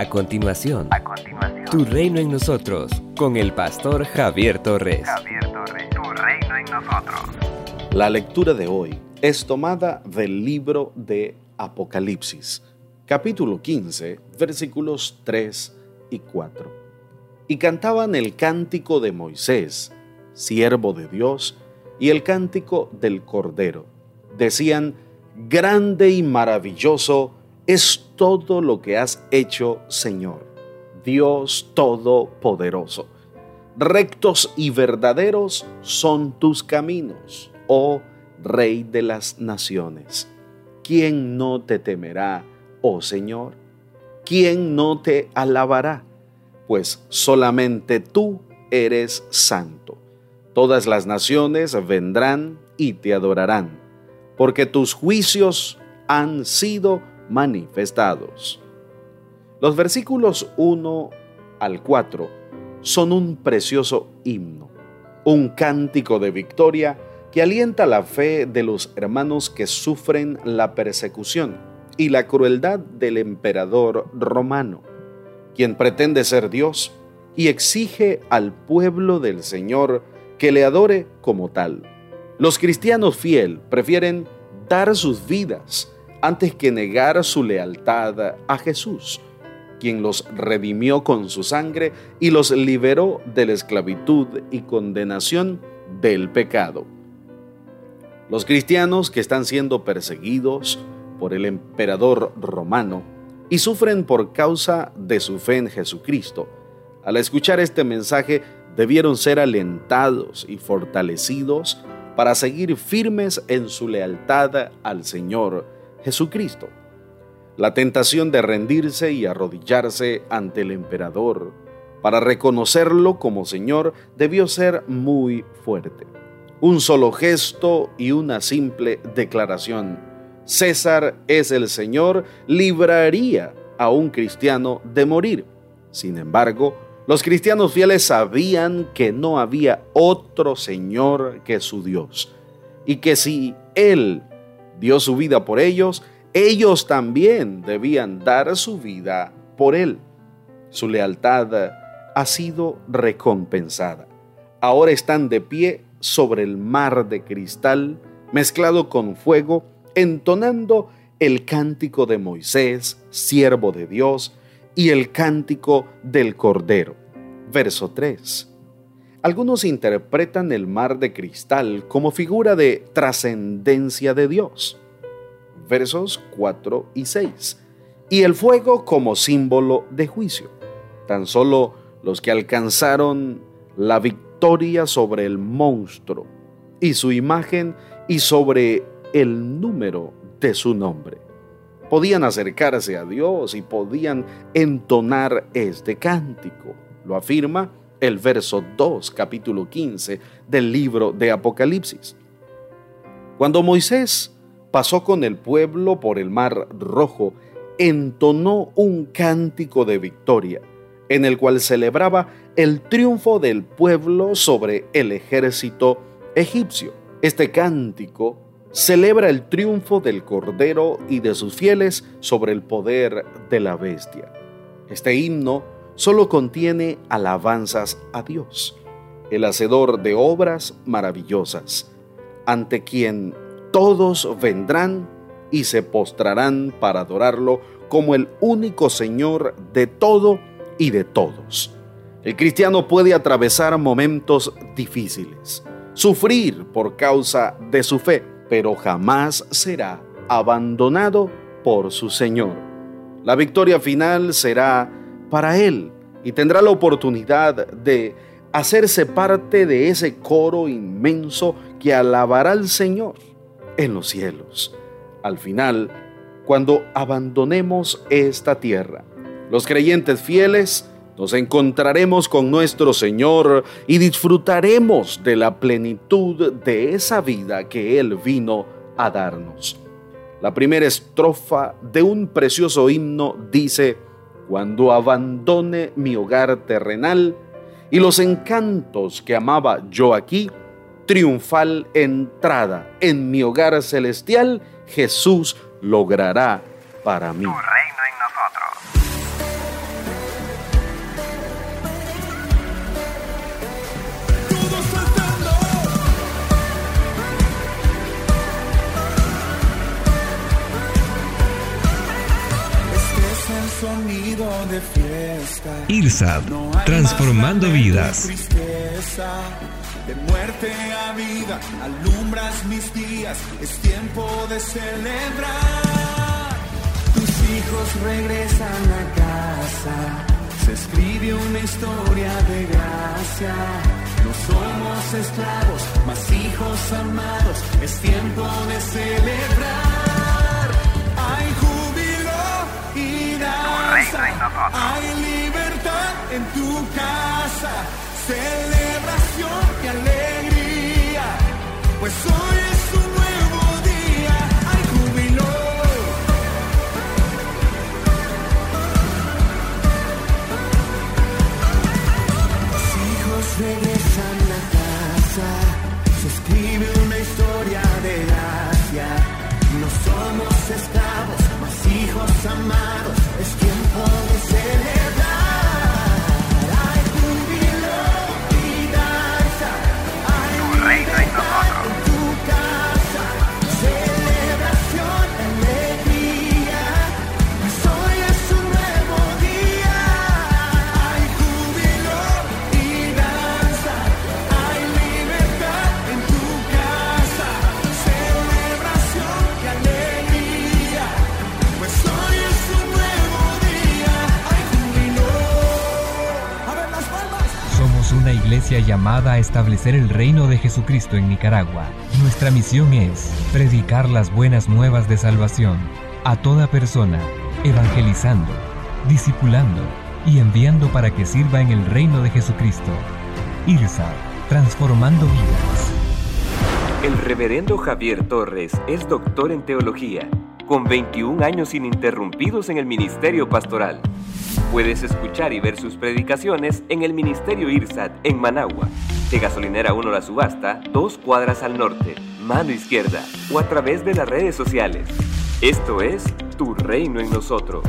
A continuación, a continuación, Tu reino en nosotros, con el pastor Javier Torres. Javier Torres, Tu reino en nosotros. La lectura de hoy es tomada del libro de Apocalipsis, capítulo 15, versículos 3 y 4. Y cantaban el cántico de Moisés, siervo de Dios, y el cántico del Cordero. Decían, grande y maravilloso es todo lo que has hecho, Señor, Dios Todopoderoso. Rectos y verdaderos son tus caminos, oh Rey de las naciones. ¿Quién no te temerá, oh Señor? ¿Quién no te alabará? Pues solamente tú eres santo. Todas las naciones vendrán y te adorarán, porque tus juicios han sido manifestados. Los versículos 1 al 4 son un precioso himno, un cántico de victoria que alienta la fe de los hermanos que sufren la persecución y la crueldad del emperador romano, quien pretende ser Dios y exige al pueblo del Señor que le adore como tal. Los cristianos fiel prefieren dar sus vidas antes que negar su lealtad a Jesús, quien los redimió con su sangre y los liberó de la esclavitud y condenación del pecado. Los cristianos que están siendo perseguidos por el emperador romano y sufren por causa de su fe en Jesucristo, al escuchar este mensaje debieron ser alentados y fortalecidos para seguir firmes en su lealtad al Señor Jesucristo. La tentación de rendirse y arrodillarse ante el emperador para reconocerlo como Señor debió ser muy fuerte. Un solo gesto y una simple declaración, César es el Señor, libraría a un cristiano de morir. Sin embargo, los cristianos fieles sabían que no había otro Señor que su Dios y que si Él dio su vida por ellos, ellos también debían dar su vida por Él. Su lealtad ha sido recompensada. Ahora están de pie sobre el mar de cristal mezclado con fuego, entonando el cántico de Moisés, siervo de Dios, y el cántico del Cordero. Verso 3. Algunos interpretan el mar de cristal como figura de trascendencia de Dios. Versos 4 y 6. Y el fuego como símbolo de juicio. Tan solo los que alcanzaron la victoria sobre el monstruo y su imagen y sobre el número de su nombre. Podían acercarse a Dios y podían entonar este cántico. Lo afirma el verso 2, capítulo 15 del libro de Apocalipsis. Cuando Moisés pasó con el pueblo por el mar rojo, entonó un cántico de victoria, en el cual celebraba el triunfo del pueblo sobre el ejército egipcio. Este cántico celebra el triunfo del Cordero y de sus fieles sobre el poder de la bestia. Este himno solo contiene alabanzas a Dios, el hacedor de obras maravillosas, ante quien todos vendrán y se postrarán para adorarlo como el único Señor de todo y de todos. El cristiano puede atravesar momentos difíciles, sufrir por causa de su fe, pero jamás será abandonado por su Señor. La victoria final será para Él y tendrá la oportunidad de hacerse parte de ese coro inmenso que alabará al Señor en los cielos. Al final, cuando abandonemos esta tierra, los creyentes fieles nos encontraremos con nuestro Señor y disfrutaremos de la plenitud de esa vida que Él vino a darnos. La primera estrofa de un precioso himno dice, cuando abandone mi hogar terrenal y los encantos que amaba yo aquí, triunfal entrada en mi hogar celestial, Jesús logrará para mí. Sonido de fiesta. IRSAD, transformando vidas. De muerte a vida, alumbras mis días, es tiempo de celebrar. Tus hijos regresan a casa, se escribe una historia de gracia. No somos esclavos, mas hijos amados, es tiempo de celebrar. Hay libertad en tu casa, celebración y alegría, pues hoy llamada a establecer el reino de Jesucristo en Nicaragua. Nuestra misión es predicar las buenas nuevas de salvación a toda persona, evangelizando, discipulando y enviando para que sirva en el reino de Jesucristo. IRSA, transformando vidas. El reverendo Javier Torres es doctor en teología, con 21 años ininterrumpidos en el ministerio pastoral. Puedes escuchar y ver sus predicaciones en el Ministerio IRSAT en Managua, de Gasolinera 1 La Subasta, dos cuadras al norte, mano izquierda, o a través de las redes sociales. Esto es Tu Reino en Nosotros.